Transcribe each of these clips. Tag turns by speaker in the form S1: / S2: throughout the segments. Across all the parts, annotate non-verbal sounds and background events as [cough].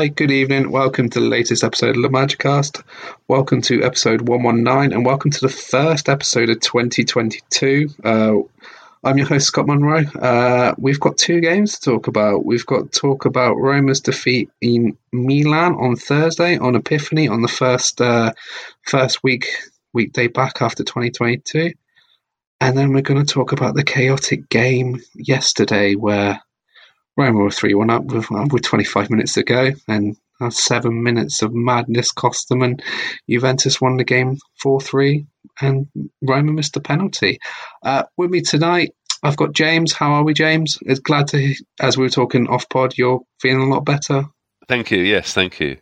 S1: Hi, good evening. Welcome to the latest episode of the Magicast. Welcome to episode 119 and welcome to the first episode of 2022. Uh, I'm your host, Scot Munroe. Uh, we've got two games to talk about. We've got to talk about Roma's defeat in Milan on Thursday on Epiphany on the first uh, first week weekday back after 2022. And then we're going to talk about the chaotic game yesterday where Roma were 3 1 up with, with 25 minutes to go. And seven minutes of madness cost them, and Juventus won the game 4 3, and Roma missed the penalty. Uh, with me tonight, I've got James. How are we, James? It's glad to, as we were talking off pod, you're feeling a lot better.
S2: Thank you. Yes, thank you.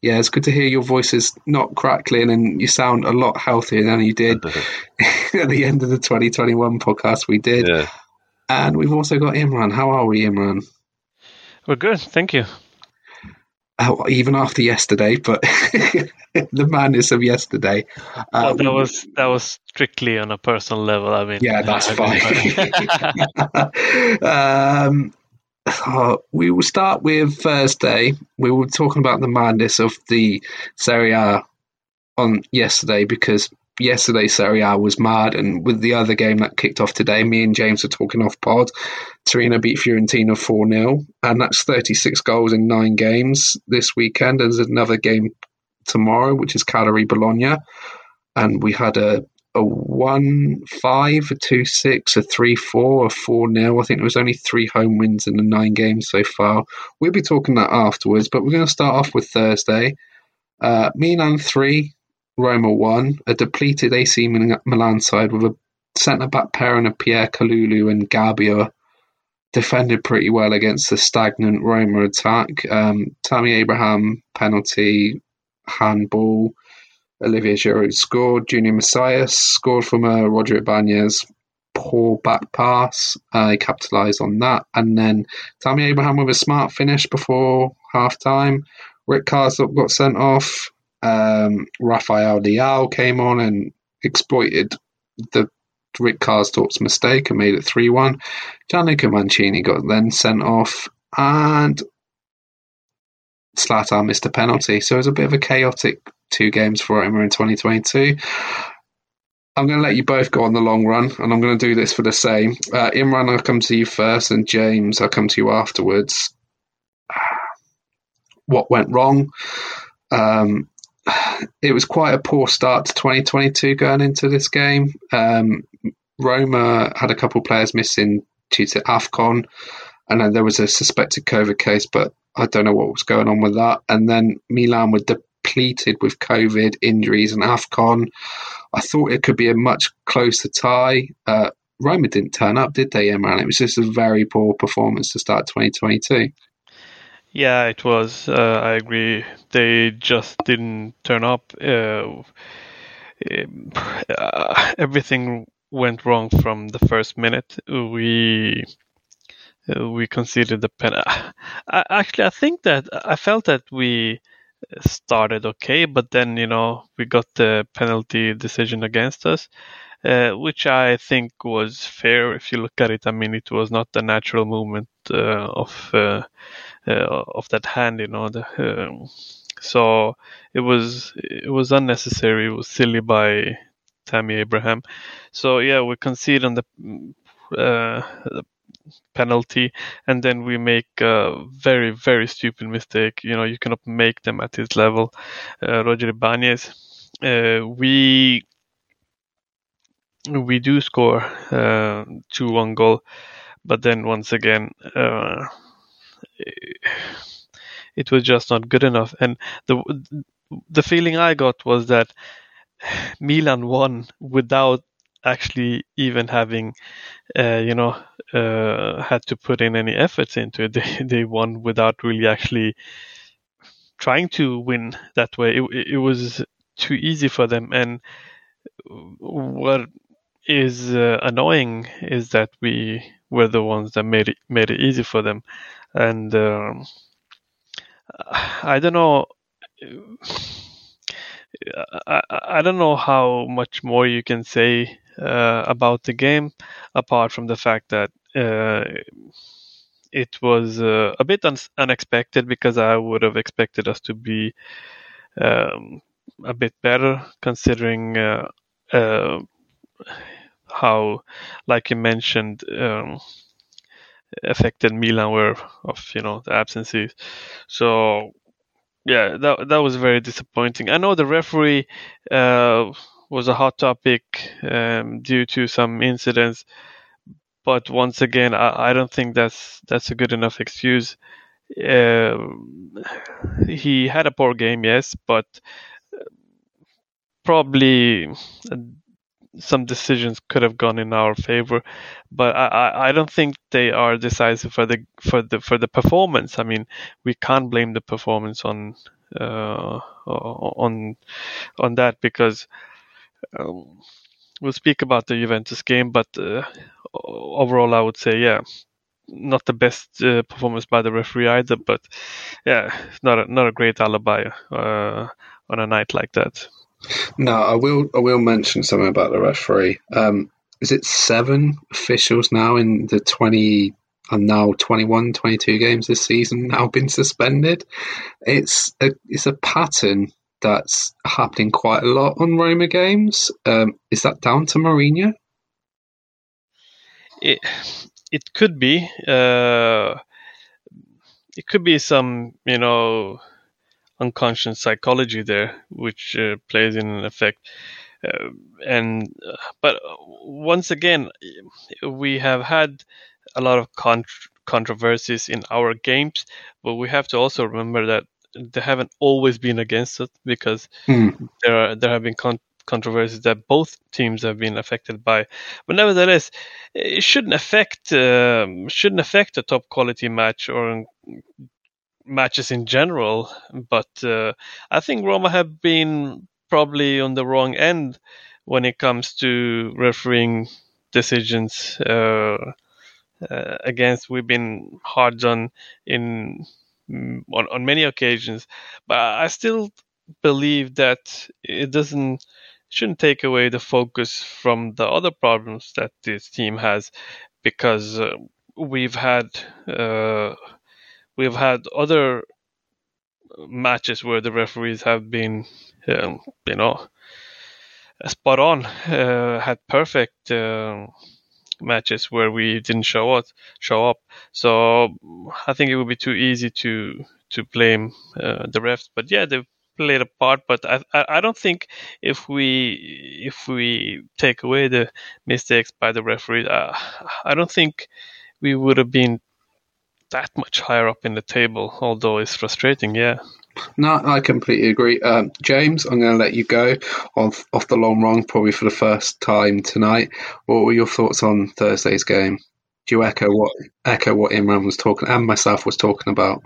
S1: Yeah, it's good to hear your voice is not crackling and you sound a lot healthier than you did [laughs] [laughs] at the end of the 2021 podcast we did. Yeah. And we've also got Imran. How are we, Imran?
S3: We're good. Thank you.
S1: Oh, even after yesterday, but [laughs] the madness of yesterday.
S3: Um, well, that was that was strictly on a personal level. I mean,
S1: yeah, that's [laughs] fine. [laughs] um, oh, we will start with Thursday. We were talking about the madness of the Serie A on yesterday because yesterday Serie A was mad, and with the other game that kicked off today, me and James are talking off pod. Torino beat Fiorentina 4 0, and that's 36 goals in nine games this weekend. There's another game tomorrow, which is Cagliari Bologna, and we had a a 1 5, a 2 6, a 3 4, a 4 0. I think there was only three home wins in the nine games so far. We'll be talking that afterwards, but we're going to start off with Thursday. Uh, Milan 3, Roma won, a depleted AC Milan side with a centre back pairing of Pierre Kalulu and Gabbia defended pretty well against the stagnant Roma attack. Um, Tammy Abraham penalty, handball. Olivier Giroud scored. Junior Messias scored from a Roger Ibanez poor back pass. Uh, capitalised on that. And then Tammy Abraham with a smart finish before half time. Rick Karsdorp got sent off. Um, Rafael Leao came on and exploited the Rick Karsdorp's mistake and made it 3 1. Gianluca Mancini got then sent off, and Zlatan missed a penalty. So it was a bit of a chaotic two games for Roma in 2022. I'm going to let you both go on the long run, and I'm going to do this for the same. Uh, Imran, I'll come to you first, and James, I'll come to you afterwards. [sighs] What went wrong? Um, it was quite a poor start to 2022 going into this game. Um, Roma had a couple of players missing due to AFCON, and then there was a suspected COVID case, but I don't know what was going on with that. And then Milan were depleted with COVID injuries and AFCON. I thought it could be a much closer tie. Uh, Roma didn't turn up, did they, Imran? It was just a very poor performance to start 2022.
S3: Yeah, it was. Uh, I agree. They just didn't turn up. Uh, uh, [laughs] everything went wrong from the first minute. We uh, we conceded the pen. [laughs] actually, I think that I felt that we started okay, but then you know we got the penalty decision against us, uh, which I think was fair if you look at it. I mean, it was not the natural movement uh, of uh, of that hand, you know. The, um, so it was it was unnecessary. It was silly by Tammy Abraham. So yeah, we concede on the, uh, the penalty, and then we make a very very stupid mistake. You know, you cannot make them at his level. Uh, Roger Ibanez. Uh, we we do score uh, two one goal, but then once again, uh, it was just not good enough. And the the feeling I got was that Milan won without actually even having, uh, you know, uh, had to put in any efforts into it. [laughs] They they won without really actually trying to win that way. It, it was too easy for them, and what is uh, annoying is that we were the ones that made it made it easy for them, and um, I don't know. I, I don't know how much more you can say uh, about the game apart from the fact that uh, it was uh, a bit un- unexpected because I would have expected us to be um, a bit better, considering uh, uh, how, like you mentioned, um, affected Milan were of you know the absences. So yeah, that that was very disappointing. I know the referee uh, was a hot topic um, due to some incidents, but once again, I, I, don't think that's that's a good enough excuse. Uh, he had a poor game, yes, but probably some decisions could have gone in our favor, but I, I, don't think they are decisive for the for the for the performance. I mean, we can't blame the performance on uh, on on that because um, we'll speak about the Juventus game, but uh, overall, I would say yeah, not the best uh, performance by the referee either, but yeah, not a, not a great alibi uh, on a night like that.
S1: No, I will. I will mention something about the referee. Um, is it seven officials now in the twenty and now 21, 22 games this season now [laughs] been suspended? It's a it's a pattern that's happening quite a lot on Roma games. Um, is that down to Mourinho?
S3: It it could be. Uh, it could be some you know unconscious psychology there, which uh, plays in an effect. Uh, and uh, but once again, we have had a lot of con- controversies in our games, but we have to also remember that they haven't always been against it because mm. there are there have been con- controversies that both teams have been affected by. But nevertheless, it shouldn't affect um, shouldn't affect a top quality match or matches in general. But uh, I think Roma have been probably on the wrong end when it comes to refereeing decisions. Uh, uh, against we've been hard on in mm, on, on many occasions, but I still believe that it doesn't shouldn't take away the focus from the other problems that this team has because uh, we've had uh, we've had other matches where the referees have been, um, you know, spot on, uh, had perfect uh, matches where we didn't show up. Show up. So I think it would be too easy to to blame uh, the refs. But yeah, they've played a part. But I, I I don't think if we if we take away the mistakes by the referees, uh, I don't think we would have been that much higher up in the table, although it's frustrating, yeah.
S1: No, I completely agree. Um, James, I'm going to let you go off, off the long run, probably for the first time tonight. What were your thoughts on Thursday's game? Do you echo what echo what Imran was talking and myself was talking about?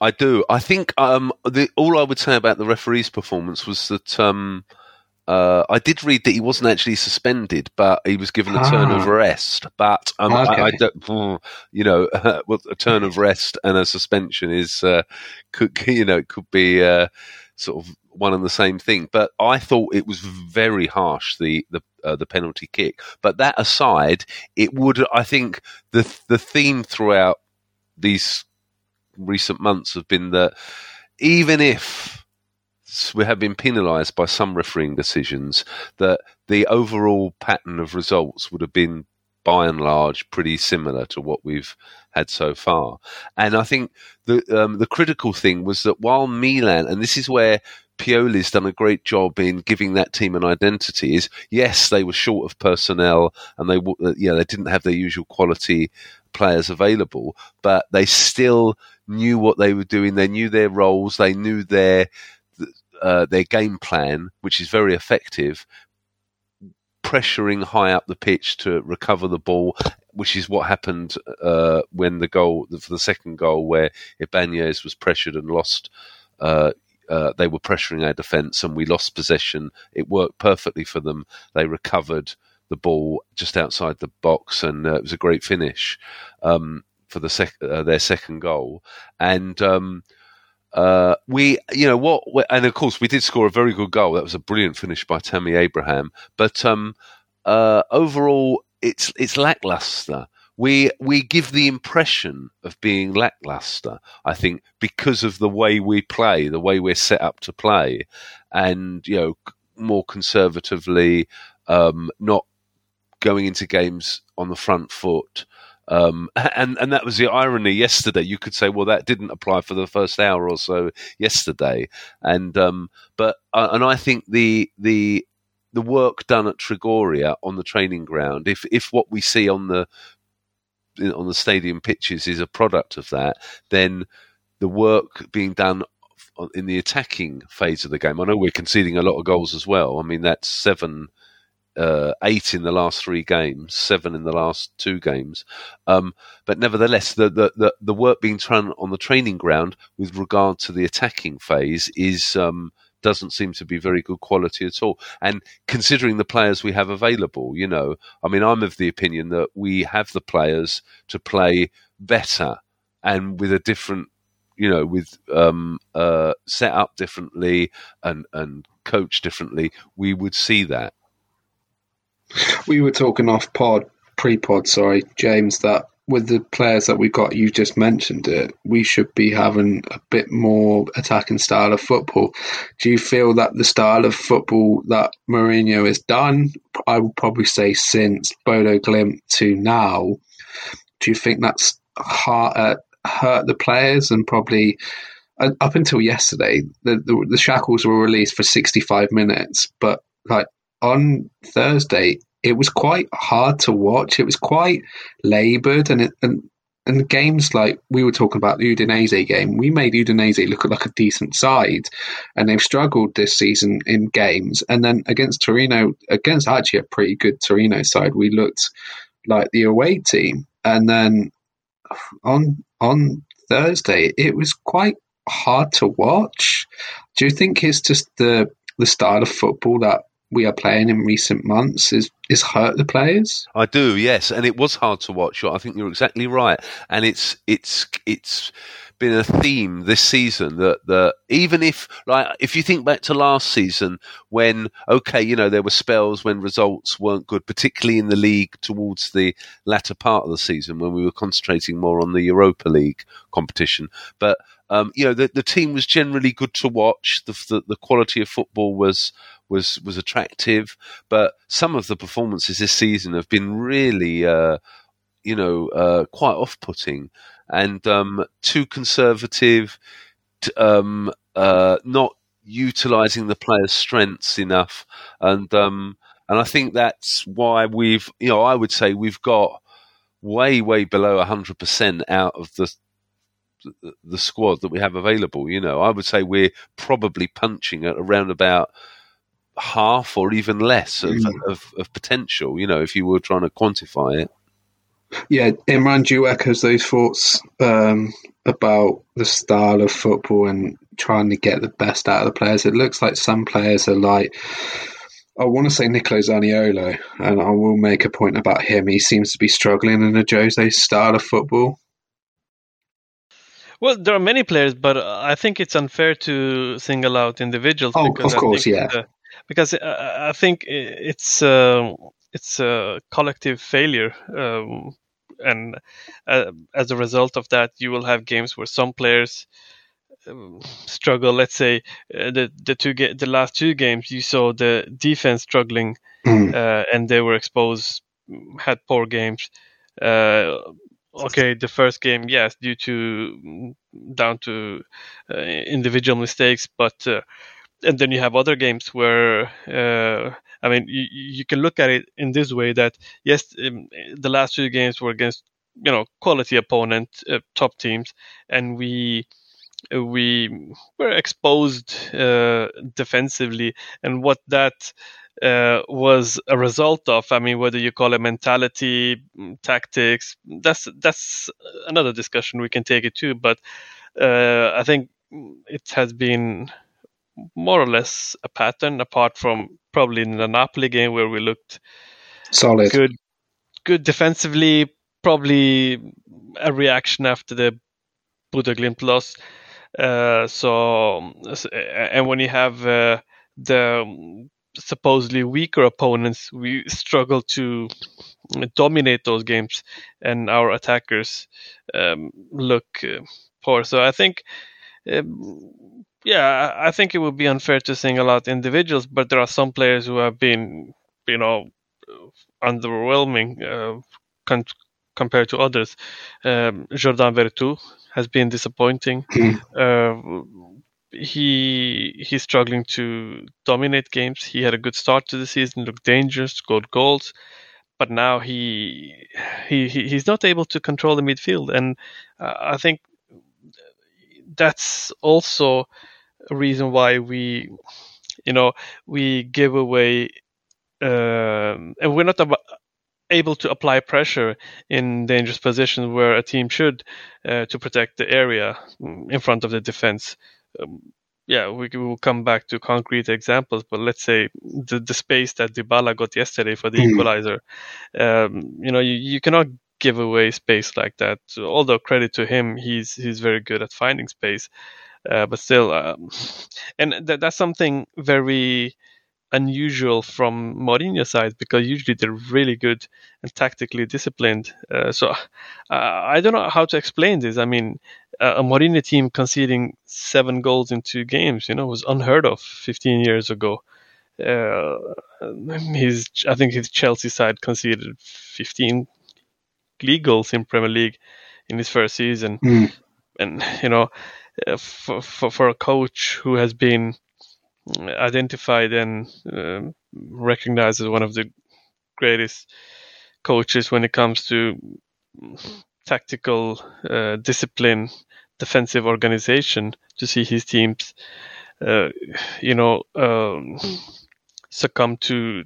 S2: I do. I think um, the, all I would say about the referee's performance was that um, uh, I did read that he wasn't actually suspended, but he was given a ah. turn of rest. But um, okay. I, I, don't, you know, uh, [laughs] well, a turn of rest and a suspension is uh, could [laughs] you know it could be uh, sort of one and the same thing. But I thought it was very harsh the the uh, the penalty kick. But that aside, it would I think the the theme throughout these recent months have been that even if we have been penalised by some refereeing decisions that the overall pattern of results would have been by and large pretty similar to what we've had so far. And I think the um, the critical thing was that while Milan, and this is where Pioli's done a great job in giving that team an identity. Is yes, they were short of personnel, and they uh, yeah they didn't have their usual quality players available, but they still knew what they were doing. They knew their roles. They knew their uh, their game plan, which is very effective, pressuring high up the pitch to recover the ball, which is what happened uh, when the goal for the second goal, where Ibanez was pressured and lost. Uh, uh, they were pressuring our defence and we lost possession. It worked perfectly for them. They recovered the ball just outside the box, and uh, it was a great finish um, for the sec- uh, their second goal. And um, uh, we, you know, what, and of course, we did score a very good goal. That was a brilliant finish by Tammy Abraham. But um, uh, overall, it's it's lackluster. we we give the impression of being lackluster. I think because of the way we play, the way we're set up to play, and you know more conservatively, um, not going into games on the front foot. Um, [laughs] and and that was the irony yesterday. You could say, well, that didn't apply for the first hour or so yesterday, and um, but uh, and I think the the the work done at Trigoria on the training ground, if if what we see on the on the stadium pitches is a product of that, then the work being done in the attacking phase of the game. I know we're conceding a lot of goals as well. I mean, that's seven uh, eight in the last three games, seven in the last two games. Um, but nevertheless, the, the, the, the, work being done on the training ground with regard to the attacking phase is um, doesn't seem to be very good quality at all. And considering the players we have available, you know, I mean, I'm of the opinion that we have the players to play better and with a different you know, with um, uh, set up differently and and coach differently, we would see that.
S1: We were talking off pod, pre pod, sorry, James, that with the players that we've got, you just mentioned it, we should be having a bit more attacking style of football. Do you feel that the style of football that Mourinho has done, I would probably say since Bodo Glimt to now, do you think that's hurt, uh, hurt the players and probably uh, up until yesterday, the, the, the shackles were released for 65 minutes, but like on Thursday, it was quite hard to watch. It was quite laboured, and it, and and games like we were talking about the Udinese game, we made Udinese look like a decent side, and they've struggled this season in games. And then against Torino, against actually a pretty good Torino side, we looked like the away team. And then on on Thursday, it was quite hard to watch. Do you think it's just the the style of football that we are playing in recent months is is hurt the players.
S2: I do, yes, and it was hard to watch. I think you're exactly right, and it's it's it's been a theme this season that that even if like if you think back to last season when okay you know there were spells when results weren't good particularly in the league towards the latter part of the season when we were concentrating more on the Europa League competition but um, you know the, the team was generally good to watch the, the, the quality of football was was was attractive. But some of the performances this season have been really, uh, you know, uh, quite off-putting and um, too conservative. Um, uh, not utilizing the players' strengths enough, and um, and I think that's why we've, you know, I would say we've got way, way below hundred percent out of the the squad that we have available. You know, I would say we're probably punching at around about half or even less of, mm. of, of, potential, you know, if you were trying to quantify it.
S1: Yeah, Imran, do you echo those thoughts um, about the style of football and trying to get the best out of the players? It looks like some players are like, I want to say Nicolo Zaniolo, and I will make a point about him. He seems to be struggling in a Jose style of football.
S3: Well, there are many players, but I think it's unfair to single out individuals.
S1: Oh, of course, yeah. The,
S3: because uh, I think it's uh, it's a collective failure, um, and uh, as a result of that, you will have games where some players um, struggle. Let's say uh, the the two ga- the last two games, you saw the defense struggling, mm. and they were exposed, had poor games. okay, the first game, yes, due to down to individual mistakes, but and then you have other games where uh, I mean you, you, can look at it in this way that yes, um, the last two games were against you know quality opponent, uh, top teams, and we we were exposed uh, defensively, and what that uh, was a result of. I mean, whether you call it mentality, mm, tactics, that's that's another discussion we can take it to. But uh, I think it has been more or less a pattern, apart from probably in the Napoli game where we looked
S1: solid,
S3: good, good defensively. Probably a reaction after the Bodo Glimt loss. Uh, so, and when you have uh, the supposedly weaker opponents, we struggle to dominate those games, and our attackers um, look uh, poor. So I think, yeah, I think it would be unfair to single out individuals, but there are some players who have been, you know, underwhelming uh, con- compared to others. Um, Jordan Veretout has been disappointing. Hmm. uh, he he's struggling to dominate games. He had a good start to the season, looked dangerous, scored goals, but now he he he's not able to control the midfield, and uh, I think that's also a reason why we, you know, we give away, um, and we're not ab- able to apply pressure in dangerous positions where a team should uh, to protect the area in front of the defense. Um, yeah, we, will come back to concrete examples, but let's say the, the space that Dybala got yesterday for the mm. equalizer, um, you know, you, you cannot give away space like that. Although credit to him, he's he's very good at finding space, uh, but still, um, [laughs] and that, that's something very unusual from Mourinho's side because usually they're really good and tactically disciplined. Uh, so uh, I don't know how to explain this. I mean, uh, a Mourinho team conceding seven goals in two games, you know, was unheard of 15 years ago. Uh, his, I think his Chelsea side conceded 15 league goals in Premier League in his first season, mm. and you know, uh, for, for for a coach who has been identified and um, recognized as one of the greatest coaches when it comes to tactical uh, discipline, defensive organization. To see his teams, uh, you know, um, succumb to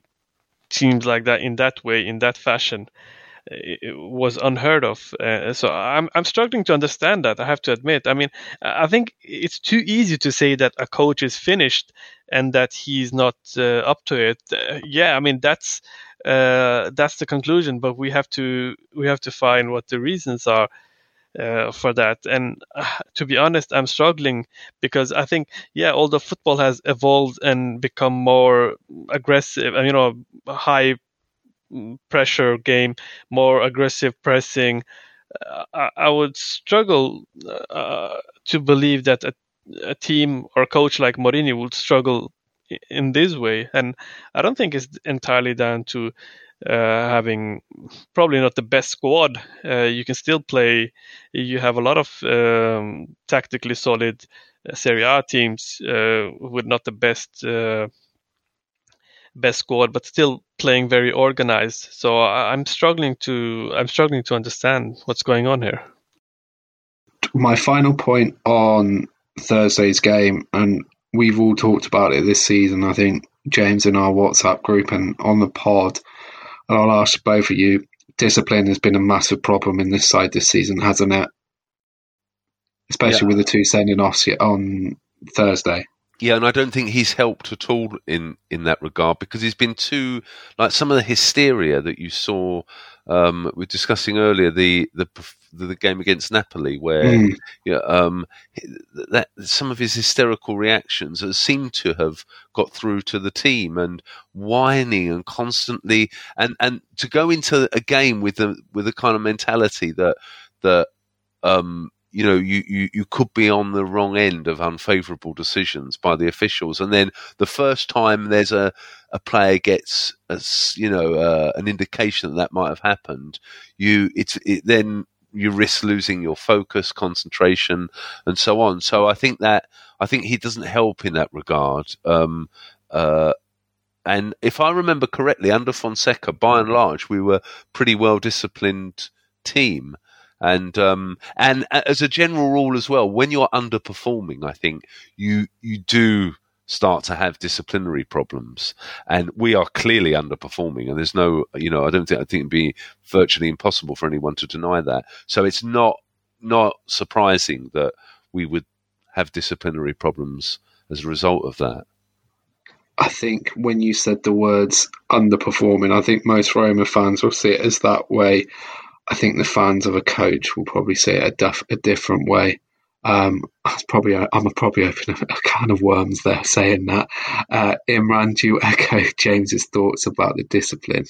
S3: teams like that in that way, in that fashion, it was unheard of. Uh, so I'm I'm struggling to understand that. I have to admit. I mean, I think it's too easy to say that a coach is finished and that he's not uh, up to it. Uh, yeah, I mean that's uh, that's the conclusion. But we have to we have to find what the reasons are. Uh, for that. And uh, to be honest, I'm struggling because I think, yeah, although football has evolved and become more aggressive, you know, high pressure game, more aggressive pressing. Uh, I, I, would struggle uh, to believe that a, a, team or a coach like Mourinho would struggle in this way, and I don't think it's entirely down to uh, having probably not the best squad. Uh, you can still play. You have a lot of um, tactically solid uh, Serie A teams uh, with not the best best squad, but still playing very organized. So I'm struggling to I'm struggling to understand what's going on here.
S1: My final point on Thursday's game, and we've all talked about it this season. I think James in our WhatsApp group and on the pod, and I'll ask both of you. Discipline has been a massive problem in this side this season, hasn't it? Especially yeah. with the two sending offs on Thursday.
S2: Yeah, and I don't think he's helped at all in in that regard because he's been too like some of the hysteria that you saw. Um, we are discussing earlier the the the game against Napoli, where mm. yeah, um, that some of his hysterical reactions seem to have got through to the team and whining and constantly and and to go into a game with the with a kind of mentality that that um, you know, you, you, you could be on the wrong end of unfavourable decisions by the officials. And then the first time there's a, a player gets, a, you know, uh, an indication that that might have happened, you, it's, it then you risk losing your focus, concentration, and so on. So I think that, I think he doesn't help in that regard. Um, uh, and if I remember correctly, under Fonseca, by and large, we were pretty well disciplined team. And um, and as a general rule as well, when you're underperforming, I think you you do start to have disciplinary problems. And we are clearly underperforming. And there's no, you know, I don't think I think it'd be virtually impossible for anyone to deny that. So it's not not surprising that we would have disciplinary problems as a result of that.
S1: I think when you said the words underperforming, I think most Roma fans will see it as that way. I think the fans of a coach will probably see it a, a different way. Um, probably I'm probably opening a can of worms there saying that. Uh, Imran, do you echo [laughs] James's thoughts about the discipline?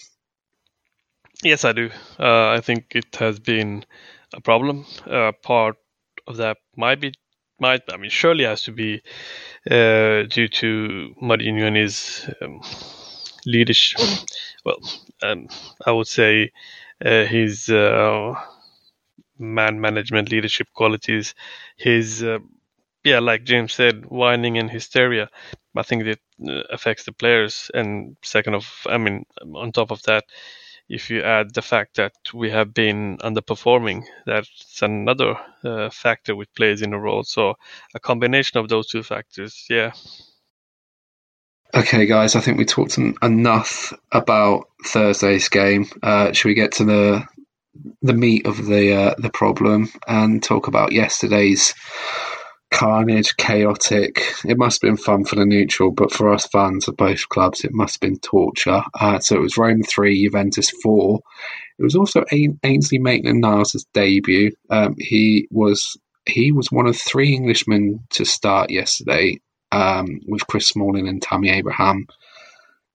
S3: Yes, I do. Uh, I think it has been a problem. Uh, part of that might be might I mean surely has to be uh, due to Mourinho and his um, leadership. Well, um, I would say his uh, man management leadership qualities, his uh, yeah, like James said, whining and hysteria. I think that uh, affects the players. And second of, I mean, on top of that, if you add the fact that we have been underperforming, that's another uh, factor which plays in a role. So a combination of those two factors, yeah.
S1: Okay, guys, I think we talked enough about Thursday's game. Uh, should we get to the the meat of the uh, the problem and talk about yesterday's carnage, chaotic. It must have been fun for the neutral, but for us fans of both clubs, it must have been torture. Uh, so it was Rome 3, Juventus 4. It was also Ainsley Maitland-Niles' debut. Um, he was he was one of three Englishmen to start yesterday um, with Chris Smalling and Tammy Abraham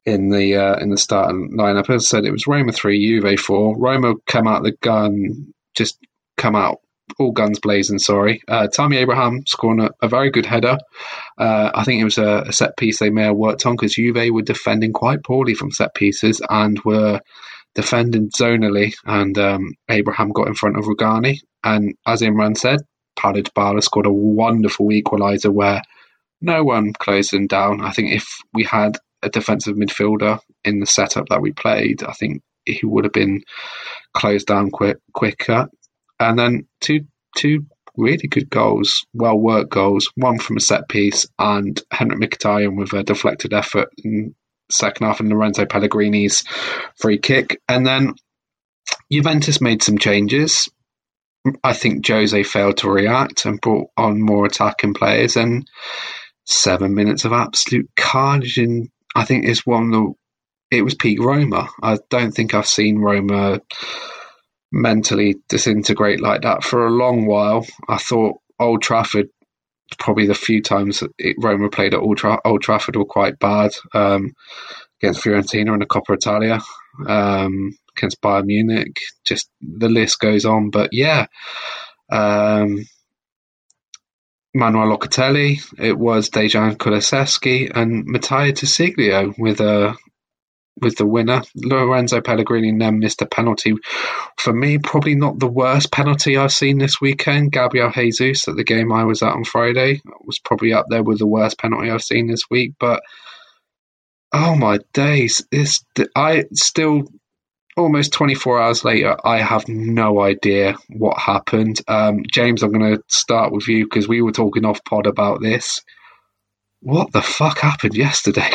S1: in the uh, in the starting lineup. As I said, it was Roma three, Juve four. Roma come out the gun, just come out all guns blazing. Sorry, uh, Tammy Abraham scoring a, a very good header. Uh, I think it was a, a, set piece they may have worked on because Juve were defending quite poorly from set pieces and were defending zonally. And um, Abraham got in front of Rugani, and as Imran said, Paulo Dybala scored a wonderful equaliser where no one closed down. I think if we had a defensive midfielder in the setup that we played, I think he would have been closed down quick, quicker. And then two two really good goals, well worked goals. One from a set piece, and Henrikh Mkhitaryan with a deflected effort in second half, and Lorenzo Pellegrini's free kick. And then Juventus made some changes. I think Jose failed to react and brought on more attacking players. And seven minutes of absolute carnage in I think it's one of the. It was peak Roma. I don't think I've seen Roma mentally disintegrate like that for a long while. I thought Old Trafford, probably the few times it, Roma played at Old, Tra- Old, Trafford, were quite bad um, against Fiorentina in the Coppa Italia, um, against Bayern Munich. Just the list goes on. But yeah, um, Manuel Locatelli, it was Dejan Kulusevski and Matteo De Sciglio with a with the winner. Lorenzo Pellegrini then missed a penalty. For me, probably not the worst penalty I've seen this weekend. Gabriel Jesus at the game I was at on Friday was probably up there with the worst penalty I've seen this week. But oh my days, it's I still almost 24 hours later, I have no idea what happened. Um, James, I'm going to start with you because we were talking off pod about this. What the fuck happened yesterday?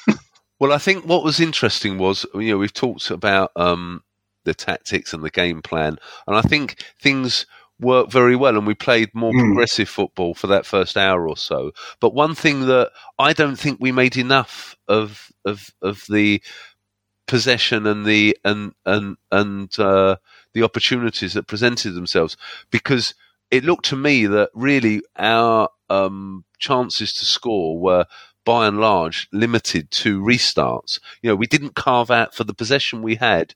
S1: [laughs]
S2: well, I think what was interesting was, you know, we've talked about um, the tactics and the game plan, and I think things worked very well and we played more mm. progressive football for that first hour or so. But one thing that I don't think we made enough of of of the possession and the and and and uh, the opportunities that presented themselves because it looked to me that really our um, chances to score were by and large limited to restarts. You know, we didn't carve out for the possession we had.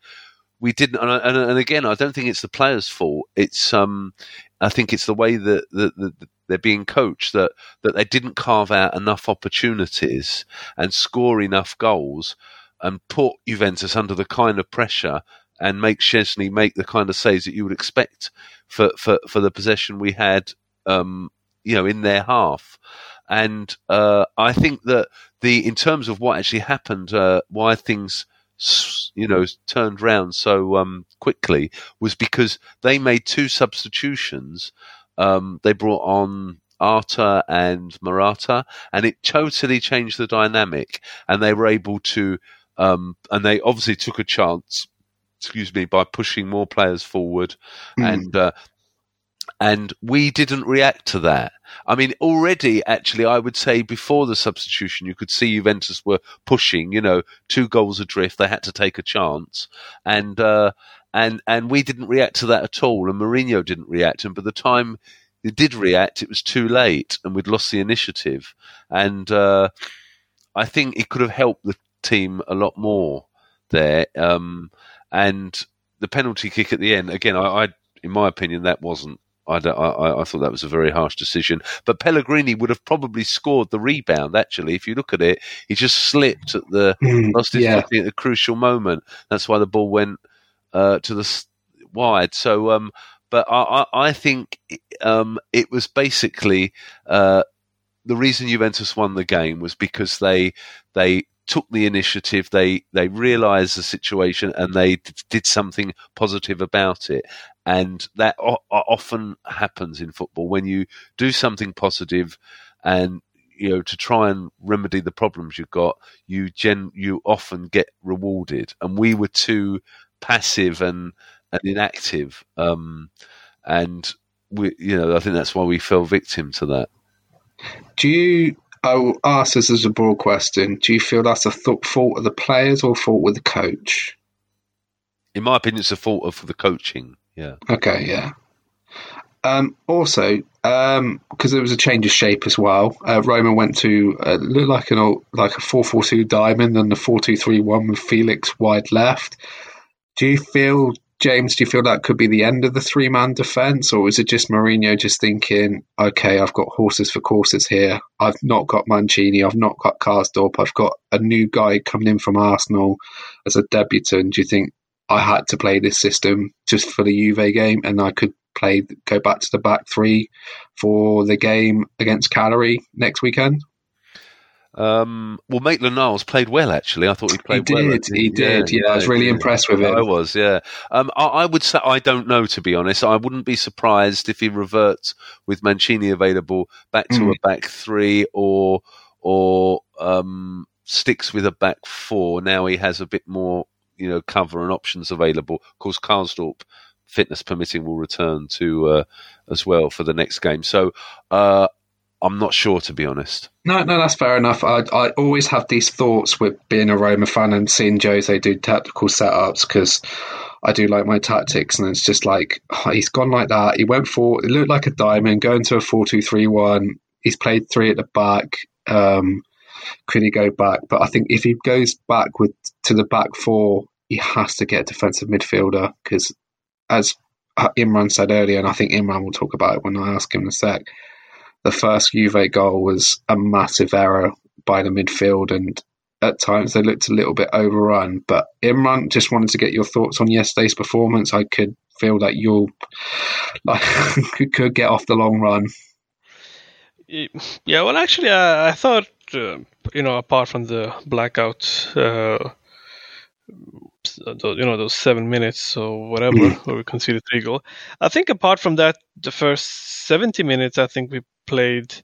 S2: We didn't, and, and, and again, I don't think it's the players' fault. It's, um, I think it's the way that, that, that they're being coached that that they didn't carve out enough opportunities and score enough goals and put Juventus under the kind of pressure and make Szczesny make the kind of saves that you would expect for, for, for the possession we had, um, you know, in their half. And uh, I think that the in terms of what actually happened, uh, why things you know turned round so um, quickly was because they made two substitutions. Um, they brought on Arthur and Morata, and it totally changed the dynamic. And they were able to um, and they obviously took a chance, excuse me, by pushing more players forward, mm. and uh, and we didn't react to that. I mean, already, actually, I would say before the substitution, you could see Juventus were pushing. You know, two goals adrift. They had to take a chance, and uh, and and we didn't react to that at all. And Mourinho didn't react. And by the time he did react, it was too late, and we'd lost the initiative. And uh, I think it could have helped the team a lot more there. Um, and the penalty kick at the end, again, I, I in my opinion, that wasn't. I, I, I, thought that was a very harsh decision. But Pellegrini would have probably scored the rebound. Actually, if you look at it, he just slipped at the mm, lost his yeah. at the crucial moment. That's why the ball went uh, to the wide. So, um, but I, I think um, it was basically uh, the reason Juventus won the game was because they they took the initiative, they they realised the situation, and they d- did something positive about it. And that o- often happens in football when you do something positive, and you know to try and remedy the problems you've got. You gen you often get rewarded, and we were too passive and and inactive, um, and we you know I think that's why we fell victim to that.
S1: Do you I will ask this as a broad question. Do you feel that's a th- fault of the players or fault with the coach?
S2: In my opinion, it's a fault of the coaching. Yeah.
S1: Okay. Yeah. Um, also, because um, there was a change of shape as well, uh, Roma went to uh, look like an like a four four two diamond and the four two three one with Felix wide left. Do you feel James, do you feel that could be the end of the three man defence, or is it just Mourinho just thinking, okay, I've got horses for courses here. I've not got Mancini, I've not got Karsdorp, I've got a new guy coming in from Arsenal as a debutant. Do you think I had to play this system just for the Juve game, and I could play go back to the back three for the game against Cagliari next weekend?
S2: Um, well, Maitland Niles played well. Actually, I thought he played
S1: he
S2: well.
S1: He did, he did. Yeah, yeah, I was really impressed with him.
S2: I was. Yeah. Um, I, I, would say I don't know to be honest. I wouldn't be surprised if he reverts with Mancini available back to mm. a back three or or um, sticks with a back four. Now he has a bit more, you know, cover and options available. Of course, Karsdorp fitness permitting, will return to uh, as well for the next game. So uh, I'm not sure, to be honest.
S1: No, no, that's fair enough. I, I always have these thoughts with being a Roma fan and seeing Jose do tactical setups because I do like my tactics, and it's just like oh, he's gone like that. He went for it looked like a diamond, going to a four-two-three-one. He's played three at the back. Um, could he go back? But I think if he goes back with to the back four, he has to get a defensive midfielder because, as Imran said earlier, and I think Imran will talk about it when I ask him in a sec the first Juve goal was a massive error by the midfield, and at times they looked a little bit overrun. But Imran, just wanted to get your thoughts on yesterday's performance. I could feel that you'll [laughs] like could get off the long run.
S3: Yeah, well, actually, I, I thought uh, you know, apart from the blackout. Uh, you know those seven minutes or whatever mm. where we conceded three goals. I think apart from that, the first seventy minutes, I think we played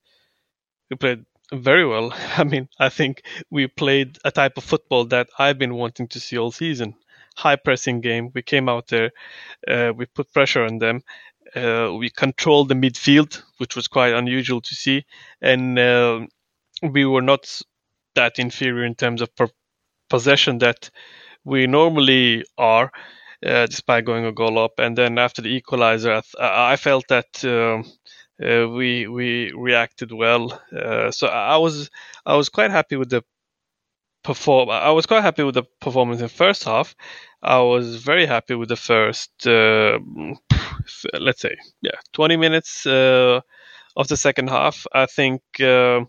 S3: we played very well. [laughs] I mean, I think we played a type of football that I've been wanting to see all season. High pressing game. We came out there, uh, we put pressure on them. Uh, we controlled the midfield, which was quite unusual to see, and uh, we were not that inferior in terms of per- possession that we normally are, uh, despite going a goal up. And then after the equalizer, I, th- I felt that. Uh, we we reacted well. Uh, so I was I was quite happy with the perform. I was quite happy with the performance in first half. I was very happy with the first, uh, let's say, yeah, 20 minutes uh, of the second half. I think uh,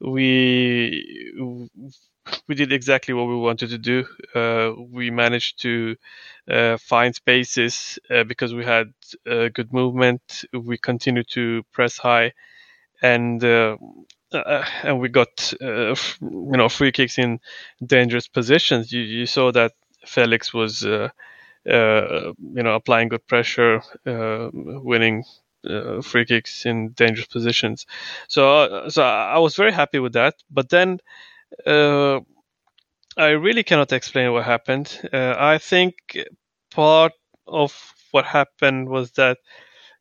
S3: we we did exactly what we wanted to do. Uh, we managed to uh, find spaces uh, because we had uh, good movement. We continued to press high, and uh, uh, and we got you know free kicks in dangerous positions. You, you saw that Felix was you know applying good pressure, winning free kicks in dangerous positions. So so I was very happy with that. But then uh, I really cannot explain what happened. Uh, I think part of what happened was that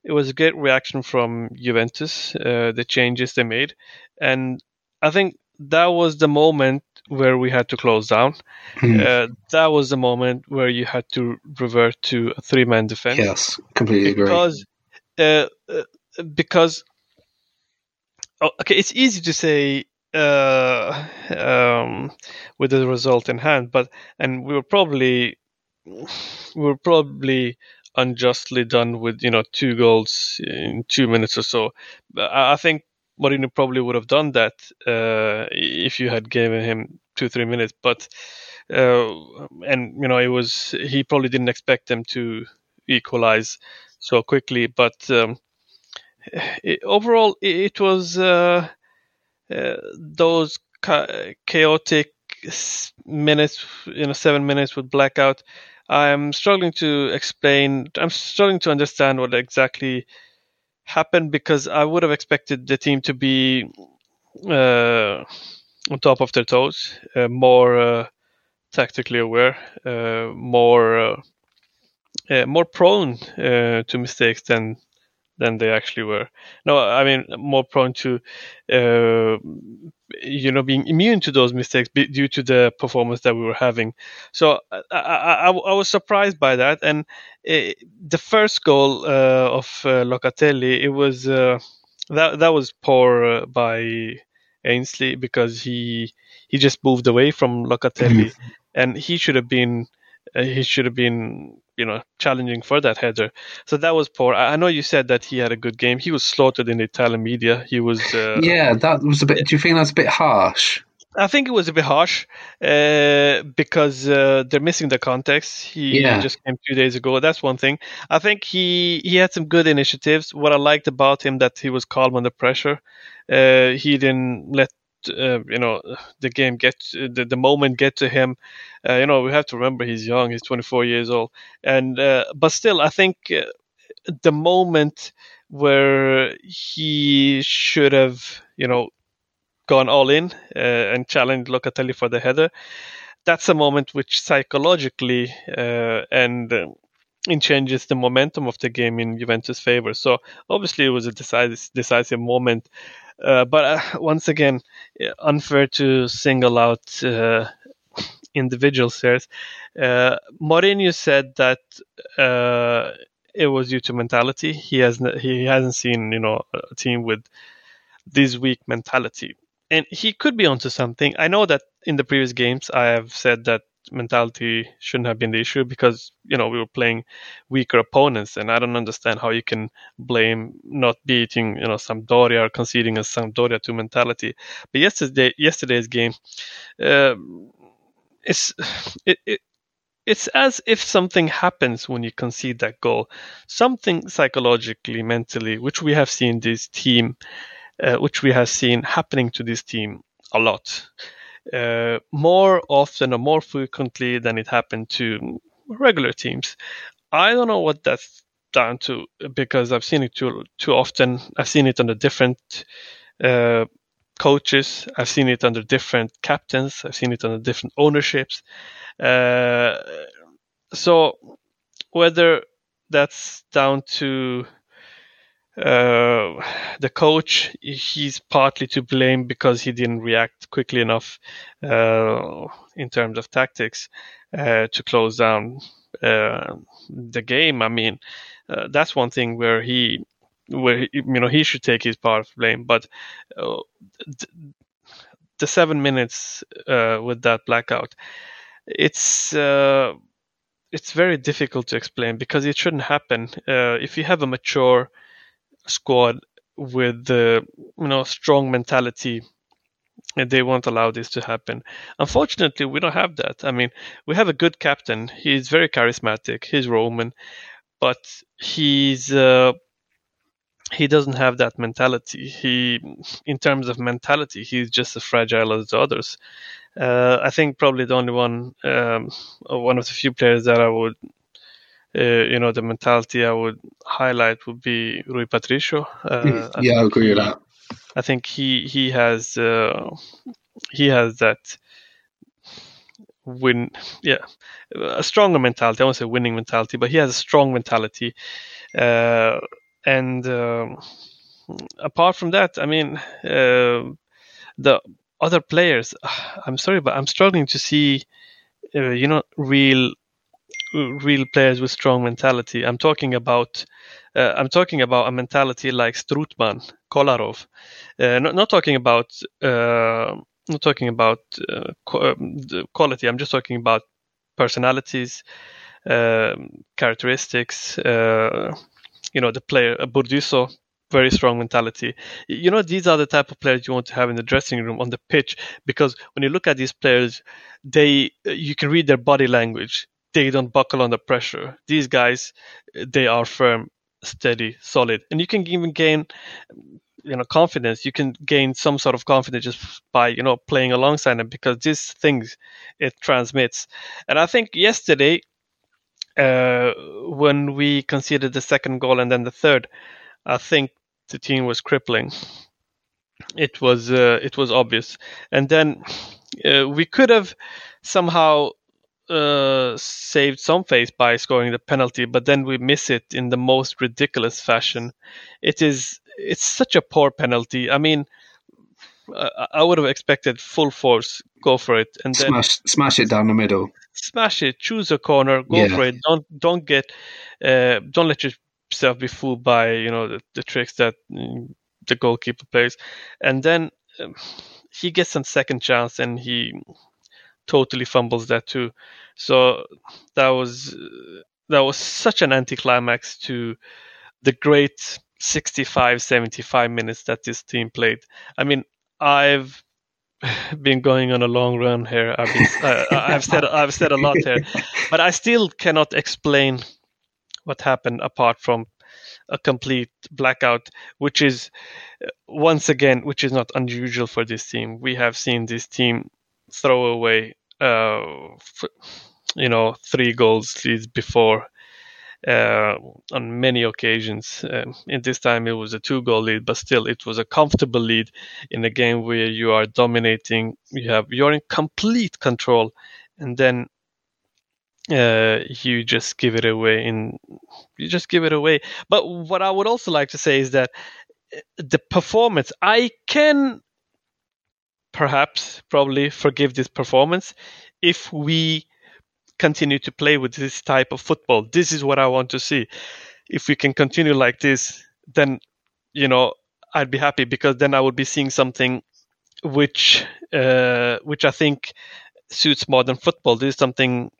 S3: it was a great reaction from Juventus, uh, the changes they made, and I think that was the moment where we had to close down. Mm. Uh, that was the moment where you had to revert to a three-man defense.
S1: Yes, completely
S3: because,
S1: agree.
S3: Uh, because oh, okay, it's easy to say uh, um, with the result in hand, but and we were probably we were probably unjustly done with you know two goals in two minutes or so. I, think Mourinho probably would have done that uh, if you had given him two three minutes, but uh, and you know it was he probably didn't expect them to equalize so quickly, but. Um, it, overall, it, was uh, uh, those cha- chaotic minutes, you know, seven minutes with blackout. I'm struggling to explain. I'm struggling to understand what exactly happened because I would have expected the team to be uh, on top of their toes, uh, more uh, tactically aware, uh, more uh, more prone to mistakes than than they actually were. No, I mean more prone to, uh, you know, being immune to those mistakes due to the performance that we were having. So I, I, I was surprised by that. And it, uh, the first goal uh, of uh, Locatelli, it was uh, that that was poor uh, by Ainsley because he he just moved away from Locatelli, mm-hmm. and he should have been he should have been you know challenging for that header. So that was poor. I know you said that he had a good game. He was slaughtered in the Italian media. He was. Uh, [laughs]
S1: yeah, that was a bit. Do you think that's a bit harsh?
S3: I think it was a bit harsh uh, because uh, they're missing the context. He, yeah. just came two days ago. That's one thing. I think he he had some good initiatives. What I liked about him that he was calm under pressure. Uh, he didn't let uh, you know the game get the, the moment get to him. Uh, you know we have to remember he's young he's 24 years old. And uh, but still i think uh, the moment where he should have you know gone all in uh, and challenged locatelli for the header that's a moment which psychologically uh, and it changes the momentum of the game in Juventus' favor. So obviously it was a decisive, decisive moment uh, but uh, [laughs] once again, unfair to single out uh, individuals here. Uh, Mourinho said that uh, it was due to mentality. He has he hasn't seen you know a team with this weak mentality, and he could be onto something. I know that in the previous games I have said that mentality shouldn't have been the issue because you know we were playing weaker opponents, and I don't understand how you can blame not beating you know Sampdoria or conceding a Sampdoria to mentality. But yesterday yesterday's game, uh, it's it, it it's as if something happens when you concede that goal, something psychologically, mentally, which we have seen this team, uh, which we have seen happening to this team a lot uh, more often or more frequently than it happened to regular teams. I don't know what that's down to because I've seen it too too often. I've seen it under different uh, coaches. I've seen it under different captains. I've seen it under different ownerships. Uh, so whether that's down to uh, the coach he's partly to blame because he didn't react quickly enough uh, in terms of tactics uh, to close down uh, the game. I mean, uh, that's one thing where he where he, you know he should take his part of blame, but the seven minutes with that blackout, it's it's very difficult to explain because it shouldn't happen. if you have a mature squad with the you know strong mentality and they won't allow this to happen. Unfortunately, we don't have that. I mean, we have a good captain. He's very charismatic. He's Roman, but he's uh, he doesn't have that mentality. He, in terms of mentality, he's just as fragile as the others. Uh, I think probably the only one, um, one of the few players that I would uh, you know, the mentality I would highlight would be Rui Patricio.
S1: Uh, yeah, I, I agree with that.
S3: I think he he has uh, he has that win yeah a stronger mentality. I won't say winning mentality, but he has a strong mentality. Uh, and um, apart from that, I mean, uh, the other players. [sighs] I'm sorry, but I'm struggling to see, uh, you know, real real players with strong mentality. I'm talking about Uh, I'm talking about a mentality like Strootman, Kolarov. Uh, not, not talking about uh, not talking about uh, um, quality. I'm just talking about personalities, um, characteristics. Uh, you know, the player uh, Burdisso, very strong mentality. You know, these are the type of players you want to have in the dressing room on the pitch because when you look at these players, they you can read their body language. They don't buckle under pressure. These guys, they are firm, steady, solid, and you can even gain you know confidence. You can gain some sort of confidence just by you know playing alongside them because these things it transmits. And i think yesterday uh, when we conceded the second goal and then the third i think the team was crippling. It was uh, it was obvious. And then uh, we could have somehow uh, saved some face by scoring the penalty, but then we miss it in the most ridiculous fashion. It is it's such a poor penalty. I mean, I would have expected full force, go for it, and then
S1: smash, smash it down the middle.
S3: Smash it, choose a corner, go yeah. for it. Don't don't get, uh, don't let yourself be fooled by you know the, the tricks that mm, the goalkeeper plays, and then um, he gets some second chance and he totally fumbles that too. So that was that was such an anticlimax to the great 65, 75 minutes that this team played. I mean, I've [laughs] been going on a long run here. I've, been, uh, I've said I've said a lot here, [laughs] but I still cannot explain what happened apart from a complete blackout, which is once again, which is not unusual for this team. We have seen this team throw away, uh, you know, three goals leads before uh, on many occasions. Um, in this time, it was a two-goal lead, but still, it was a comfortable lead in a game where you are dominating. You have you're in complete control, and then uh, you just give it away. In you just give it away. But what I would also like to say is that uh, the performance, I can perhaps probably forgive this performance if we continue to play with this type of football. This is what I want to see. If we can continue like this, then you know I'd be happy because then I would be seeing something which uh, which I think suits modern football. This is something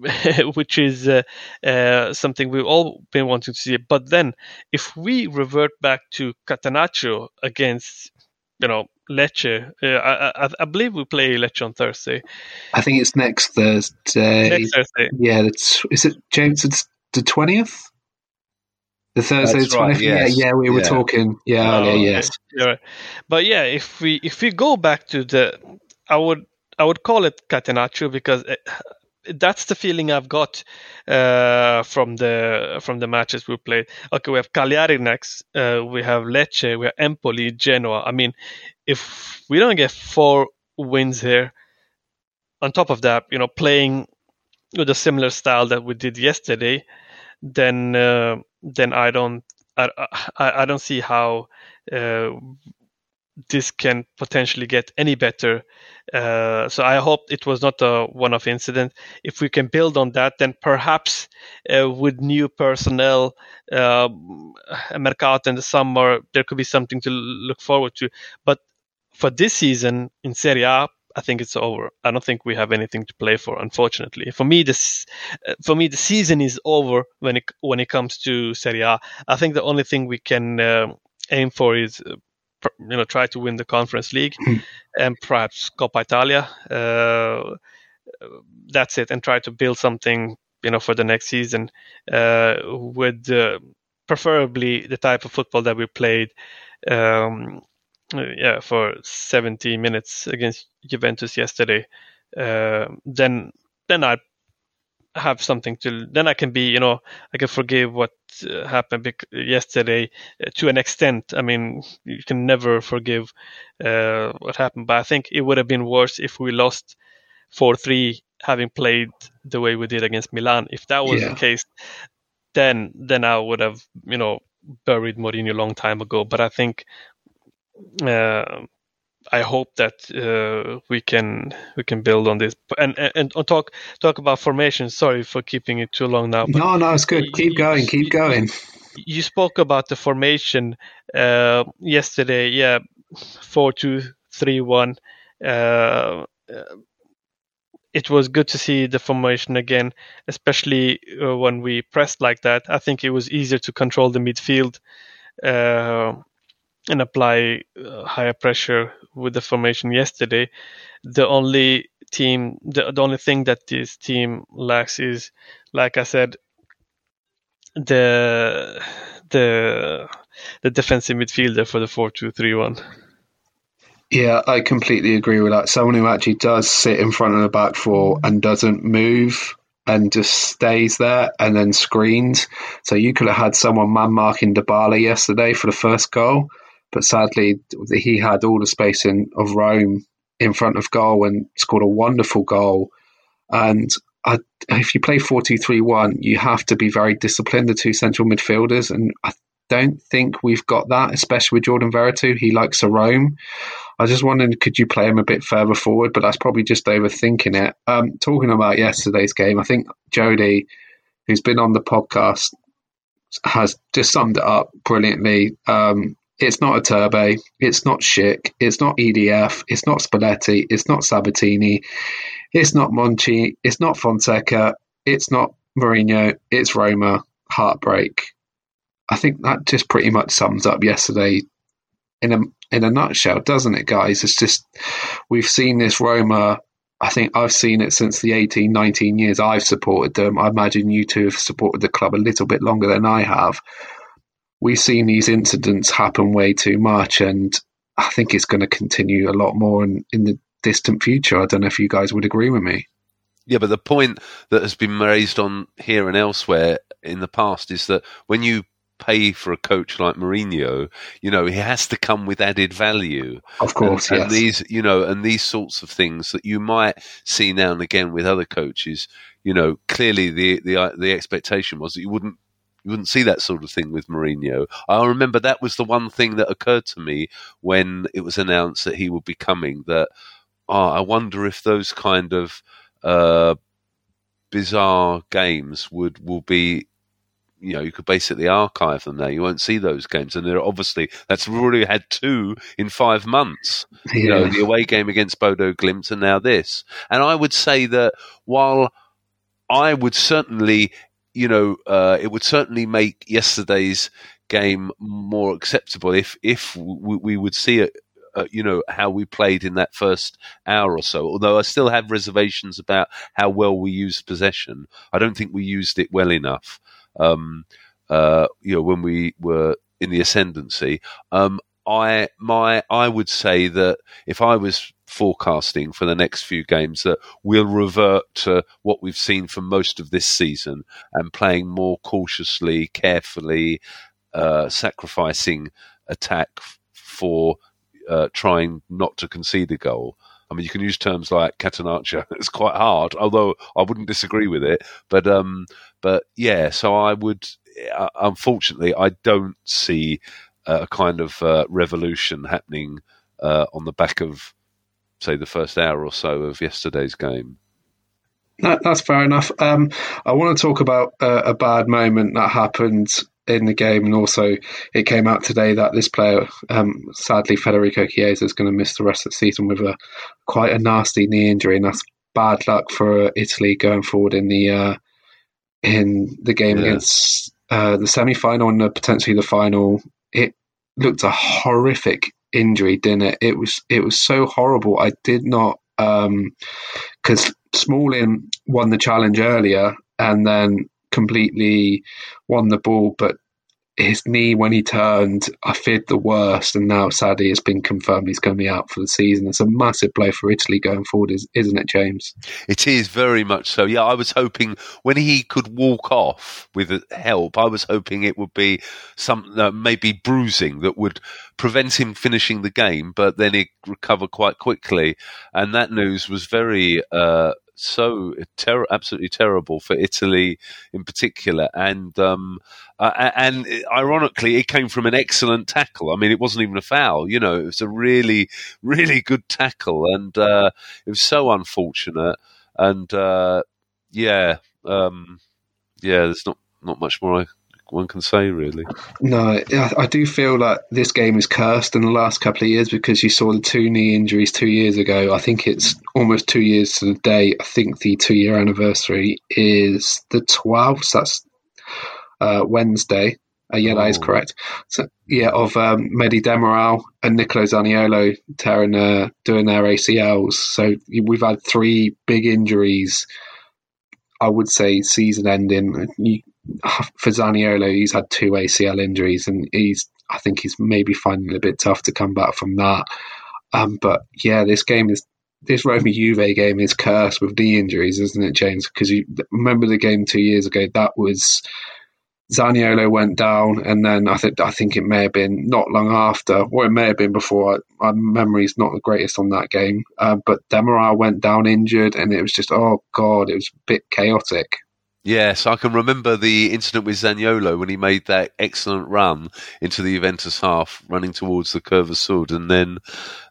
S3: [laughs] which is uh, uh, something we've all been wanting to see. But then, if we revert back to Catenaccio against, you know, Lecce. Uh, I, I, I, believe we play Lecce on Thursday.
S1: I think it's next Thursday.
S3: Next Thursday.
S1: Yeah, it's, is it James? It's the twentieth. The Thursday, the 20th? Right, yes. yeah, yeah, we were talking, yeah, oh, earlier, okay. yes,
S3: yeah, right. but yeah, if we if we go back to the, I would I would call it Catenaccio because it, that's the feeling I've got uh, from the from the matches we played. Okay, we have Cagliari next. Uh, we have Lecce. We have Empoli, Genoa. I mean, if we don't get four wins here, on top of that, you know, playing with a similar style that we did yesterday, then uh, then I don't I, I, I don't see how uh, this can potentially get any better. Uh, so I hope it was not a one-off incident. If we can build on that, then perhaps uh, with new personnel, uh, Mercato in the summer, there could be something to look forward to. But for this season in Serie A, I think it's over. I don't think we have anything to play for, unfortunately. For me, this uh, for me the season is over when it when it comes to Serie A. I think the only thing we can uh, aim for is uh, you know try to win the Conference League hmm. and perhaps Coppa Italia. Uh, that's it, and try to build something you know for the next season uh, with preferably the type of football that we played. Um, yeah, for 70 minutes against Juventus yesterday, uh, then then I have something to then i can be you know i can forgive what uh, happened yesterday uh, to an extent. I mean you can never forgive uh, what happened but i think it would have been worse if we lost 4-3 having played the way we did against milan. If that was yeah. the case then then i would have you know buried Mourinho a long time ago. But i think uh, I hope that uh, we can we can build on this and, and and talk talk about formation. Sorry for keeping it too long now.
S1: no, no, it's good. Keep going. Keep going.
S3: You spoke about the formation uh, yesterday. Yeah, four two three one. Uh, it was good to see the formation again, especially uh, when we pressed like that. I think it was easier to control the midfield uh, and apply uh, higher pressure with the formation yesterday. The only team, the, the only thing that this team lacks is, like I said, the the the defensive midfielder for the four two three one.
S1: Yeah, I completely agree with that. Someone who actually does sit in front of the back four and doesn't move and just stays there and then screens. So you could have had someone man marking Dybala yesterday for the first goal, but sadly he had all the space in of Rome in front of goal and scored a wonderful goal. And I, if you play 4 2 3 1, you have to be very disciplined, the two central midfielders. And I don't think we've got that, especially with Jordan Veretout. He likes to roam. I was just wondered, could you play him a bit further forward? But that's probably just overthinking it. Um, talking about yesterday's game, I think Jody, who's been on the podcast, has just summed it up brilliantly. Um, it's not Iturbe, it's not Schick, it's not EDF, it's not Spalletti, it's not Sabatini, it's not Monchi, it's not Fonseca, it's not Mourinho, it's Roma. Heartbreak. I think that just pretty much sums up yesterday in a in a nutshell, doesn't it, guys? It's just we've seen this Roma. I think I've seen it since the 18, 19 years I've supported them. I imagine you two have supported the club a little bit longer than I have. We've seen these incidents happen way too much, and I think it's going to continue a lot more in, in the distant future. I don't know if you guys would agree with me.
S2: Yeah, but the point that has been raised on here and elsewhere in the past is that when you pay for a coach like Mourinho, you know, he has to come with added value.
S1: Of course,
S2: and,
S1: yes.
S2: and these, you know, and these sorts of things that you might see now and again with other coaches. You know, clearly the the the expectation was that you wouldn't you wouldn't see that sort of thing with Mourinho. I remember that was the one thing that occurred to me when it was announced that he would be coming. That oh, I wonder if those kind of uh, bizarre games would will be you know, you could basically archive them now. You won't see those games, and they're obviously that's already had two in five months. Yeah. You know, the away game against Bodo Glimt, and now this. And I would say that while I would certainly, you know, uh, it would certainly make yesterday's game more acceptable if if we, we would see it uh, you know how we played in that first hour or so. Although I still have reservations about how well we used possession. I don't think we used it well enough um, uh, you know, when we were in the ascendancy. Um, I my I would say that if I was forecasting for the next few games, that we'll revert to what we've seen for most of this season and playing more cautiously, carefully, uh, sacrificing attack for uh, trying not to concede a goal. I mean, you can use terms like catenaccio. [laughs] It's quite hard, although I wouldn't disagree with it. But um, but yeah, so I would. Uh, unfortunately, I don't see a kind of uh, revolution happening uh, on the back of, say, the first hour or so of yesterday's game.
S1: that's fair enough. Um, I want to talk about uh, a bad moment that happened in the game, and also it came out today that this player, um, sadly Federico Chiesa, is going to miss the rest of the season with a quite a nasty knee injury, and that's bad luck for Italy going forward in the uh, in the game yeah. against uh, the semi final and potentially the final. It looked a horrific injury, it? It was it was so horrible. I did not because um, Smalling won the challenge earlier and then completely won the ball, but his knee when he turned, I feared the worst, and now sadly it's been confirmed he's going to be out for the season. It's a massive blow for Italy going forward, isn't it, James?
S2: It is very much so. Yeah, I was hoping when he could walk off with help, I was hoping it would be some uh, maybe bruising that would prevent him finishing the game, but then he recovered quite quickly, and that news was very. Uh, so ter- absolutely terrible for Italy in particular, and um, uh, and ironically, it came from an excellent tackle. I mean, it wasn't even a foul. You know, it was a really, really good tackle, and uh, it was so unfortunate. And uh, yeah, um, yeah, there's not not much more I one can say really.
S1: No, I do feel like this game is cursed in the last couple of years because you saw the two knee injuries two years ago. I think it's almost two years to the day. I think the two year anniversary is the 12th. That's uh, Wednesday. Uh, yeah, that is oh. correct. So yeah, of um, Merih Demiral and Nicolo Zaniolo tearing, uh, doing their ACLs. So we've had three big injuries. I would say season ending. You, for Zaniolo, he's had two ACL injuries, and he's I think he's maybe finding it a bit tough to come back from that. Um, but yeah, this game is this Roma Juve game is cursed with knee injuries, isn't it, James? Because you remember the game two years ago. That was Zaniolo went down, and then I think I think it may have been not long after, or it may have been before. My memory is not the greatest on that game, uh, but Demiral went down injured, and it was just oh god, it was a bit chaotic.
S2: Yes, I can remember the incident with Zaniolo when he made that excellent run into the Juventus half, running towards the curve of Sud, and then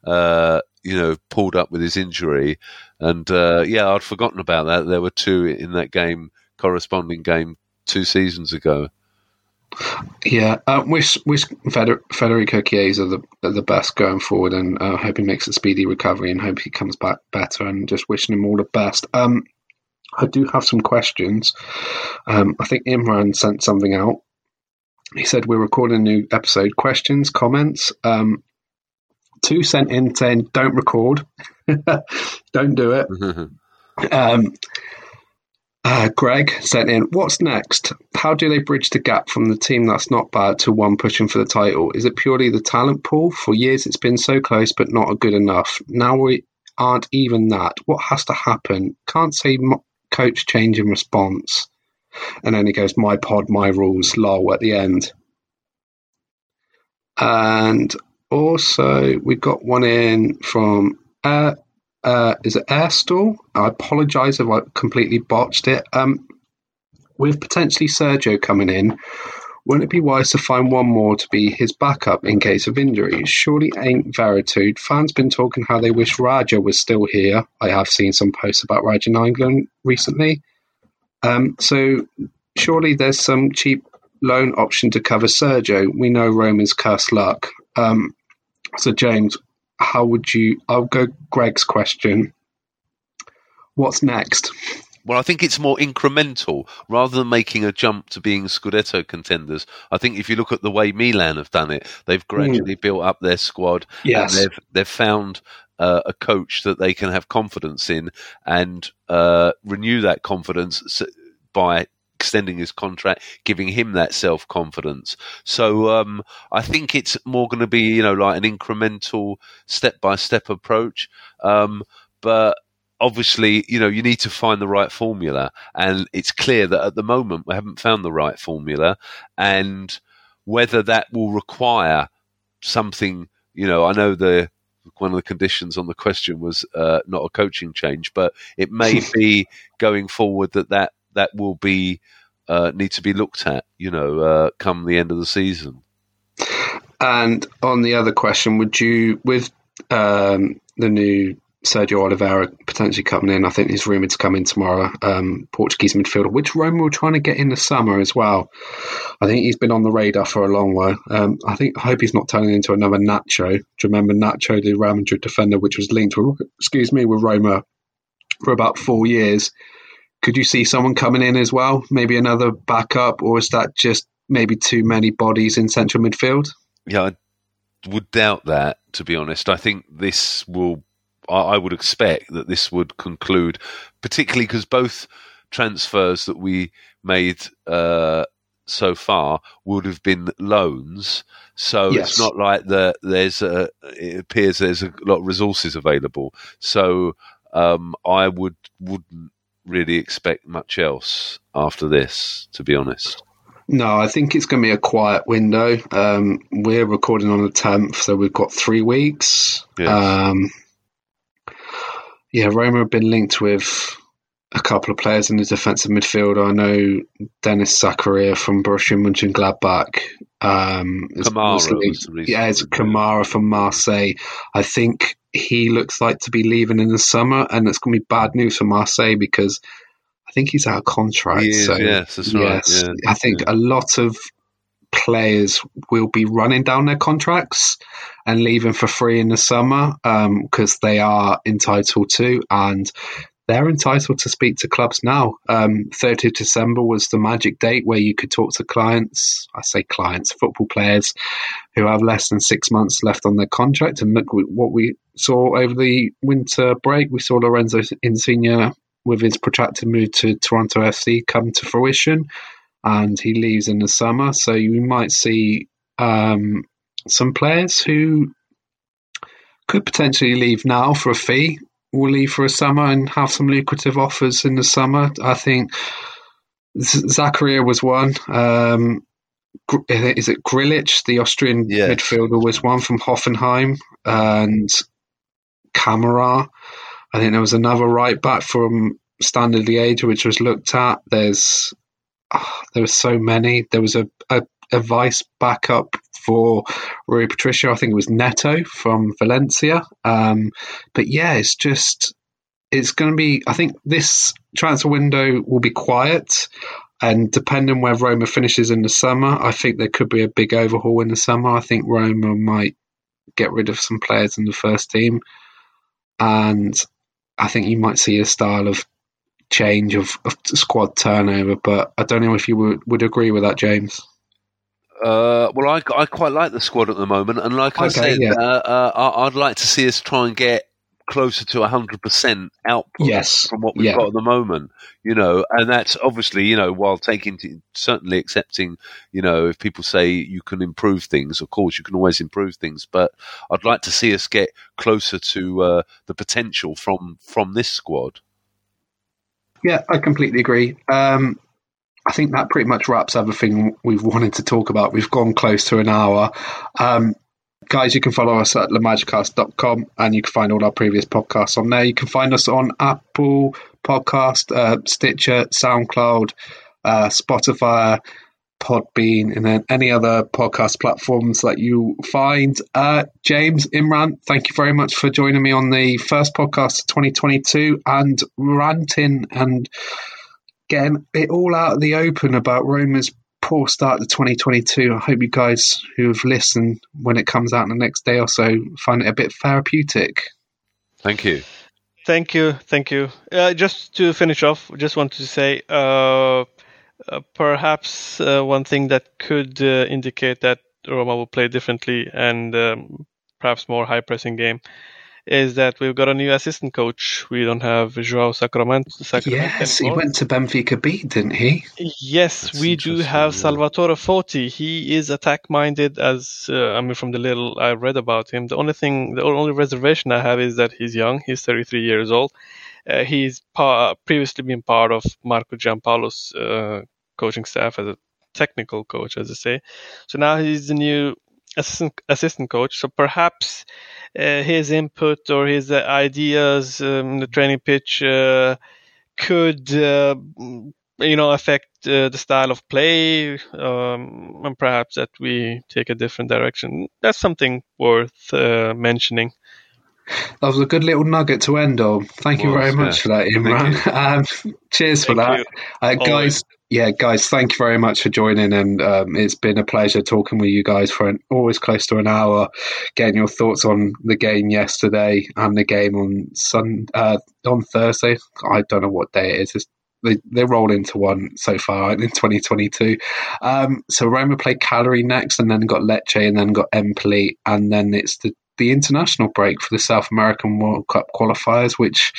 S2: uh, you know pulled up with his injury. And uh, yeah, I'd forgotten about that. There were two in that game, corresponding game two seasons ago.
S1: Yeah, uh, wish wish Feder- Federico Chiesa the the best going forward, and uh, hope he makes a speedy recovery, and hope he comes back better, and just wishing him all the best. Um, I do have some questions. Um, I think Imran sent something out. He said we're recording a new episode. Questions, comments. Um, two sent in saying don't record, [laughs] don't do it. um, uh, Greg sent in, what's next? How do they bridge the gap from the team that's not bad to one pushing for the title? Is it purely the talent pool? For years it's been so close, but not good enough. Now we aren't even that. What has to happen? Can't say coach change in response. And then he goes, my pod, my rules, lol, at the end. And also, we got one in from uh, uh, is it Airstall? I apologise if I completely botched it. Um, with potentially Sergio coming in, wouldn't it be wise to find one more to be his backup in case of injury? Surely ain't Veretout. Fans been talking how they wish Radja was still here. I have seen some posts about Radja in England recently. Um, so surely there's some cheap loan option to cover Sergio. We know Roman's cursed luck. Um, so James, how would you? I'll go Greg's question. What's next?
S2: Well, I think it's more incremental rather than making a jump to being Scudetto contenders. I think if you look at the way Milan have done it, they've gradually mm. built up their squad.
S1: Yes.
S2: And they've, they've found uh, a coach that they can have confidence in and uh, renew that confidence by extending his contract, giving him that self confidence. So um, I think it's more going to be, you know, like an incremental, step by step approach. Um, but obviously, you know, you need to find the right formula, and it's clear that at the moment we haven't found the right formula, and whether that will require something, you know, I know the one of the conditions on the question was uh, not a coaching change, but it may [laughs] be going forward that that that will be uh, need to be looked at. You know, uh, come the end of the season.
S1: And on the other question, would you with um, the new Sergio Oliveira potentially coming in. I think he's rumoured to come in tomorrow. Um, Portuguese midfielder, which Roma were trying to get in the summer as well. I think he's been on the radar for a long while. Um, I think I hope he's not turning into another Nacho. Do you remember Nacho, the Real Madrid defender, which was linked with excuse me with Roma for about four years? Could you see someone coming in as well? Maybe another backup, or is that just maybe too many bodies in central midfield?
S2: Yeah, I would doubt that. To be honest, I think this will. I would expect that this would conclude, particularly because both transfers that we made uh, so far would have been loans. So yes. it's not like the, there's a, it appears there's a lot of resources available. So um, I would wouldn't really expect much else after this, to be honest.
S1: No, I think it's going to be a quiet window. Um, we're recording on the 10th, so we've got three weeks. Yes. Um, yeah, Roma have been linked with a couple of players in the defensive midfield. I know Denis Zakaria from Borussia Mönchengladbach. Um,
S2: Kamara,
S1: yeah, it's Kamara from Marseille. I think he looks like to be leaving in the summer, and it's going to be bad news for Marseille because I think he's out of contract.
S2: Is,
S1: so
S2: yes, that's right,
S1: yes,
S2: yeah,
S1: I think
S2: yeah.
S1: a lot of players will be running down their contracts and leaving for free in the summer because they are entitled to, and they're entitled to speak to clubs now. Um, 30th December was the magic date where you could talk to clients. I say clients, football players who have less than six months left on their contract. And look what we saw over the winter break. We saw Lorenzo Insigne with his protracted move to Toronto FC come to fruition, and he leaves in the summer. So you might see um, some players who could potentially leave now for a fee will leave for a summer and have some lucrative offers in the summer. I think Zakaria was one. Um, is it Grillitsch, the Austrian midfielder, was one from Hoffenheim, and Kamara. I think there was another right back from Standard Liège, which was looked at. There's oh, there were so many. There was a, a, a vice backup for Rui Patricio. I think it was Neto from Valencia. Um, but yeah, it's just it's going to be. I think this transfer window will be quiet, and depending where Roma finishes in the summer, I think there could be a big overhaul in the summer. I think Roma might get rid of some players in the first team, and I think you might see a style of change of, of squad turnover. But I don't know if you would, would agree with that, James.
S2: Uh, well, I, I quite like the squad at the moment, and like I said,
S1: yeah.
S2: uh, uh, I'd like to see us try and get closer to hundred percent output
S1: Yes,
S2: from what we've
S1: yeah.
S2: got at the moment. You know, and that's obviously you know while taking to, certainly accepting you know if people say you can improve things, of course you can always improve things, but I'd like to see us get closer to uh, the potential from from this squad.
S1: Yeah, I completely agree. Um, I think that pretty much wraps everything we've wanted to talk about. We've gone close to an hour. Um, guys, you can follow us at lamagicast.com and you can find all our previous podcasts on there. You can find us on Apple Podcast, uh, Stitcher, SoundCloud, uh, Spotify, Podbean, and then any other podcast platforms that you find. Uh, James, Imran, thank you very much for joining me on the first podcast of 2022 and ranting and getting it all out of the open about Roma's poor start to 2022. I hope you guys who have listened when it comes out in the next day or so find it a bit therapeutic.
S2: Thank you.
S3: Thank you, thank you. Uh, just to finish off, just want to say uh, uh, perhaps uh, one thing that could uh, indicate that Roma will play differently and um, perhaps more high pressing game is that we've got a new assistant coach. We don't have Joao Sacramento. Sacramento
S1: Yes, he went to Benfica B, didn't he?
S3: Yes,
S2: That's
S3: we do have
S2: yeah.
S3: Salvatore Foti. He is attack minded, as uh, I mean, from the little I read about him. The only thing, the only reservation I have is that he's young. He's 33 years old. Uh, he's pa- previously been part of Marco Giampaolo's uh, coaching staff as a technical coach, as I say. So now he's the new assistant assistant coach. So perhaps uh, his input or his uh, ideas, um, the training pitch, uh, could uh, you know affect uh, the style of play, um, and perhaps that we take a different direction. That's something worth uh, mentioning.
S1: That was a good little nugget to end on. Thank you
S2: Was,
S1: very much
S2: yeah.
S1: for that, Imran. [laughs] Um, cheers for that. Uh, guys, yeah, guys, thank you very much for joining. And um, it's been a pleasure talking with you guys for an, always close to an hour, getting your thoughts on the game yesterday and the game on Sun uh, on Thursday. I don't know what day it is. It's, they, they roll into one so far in 2022. Um, so Roma play Cagliari next, and then got Lecce, and then got Empoli, and then it's the the international break for the South American World Cup qualifiers, which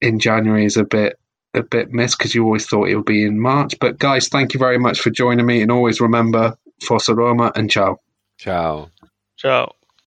S1: in January is a bit a bit missed because you always thought it would be in March. But guys, thank you very much for joining me, and always remember Forza Roma and ciao.
S2: Ciao.
S3: Ciao.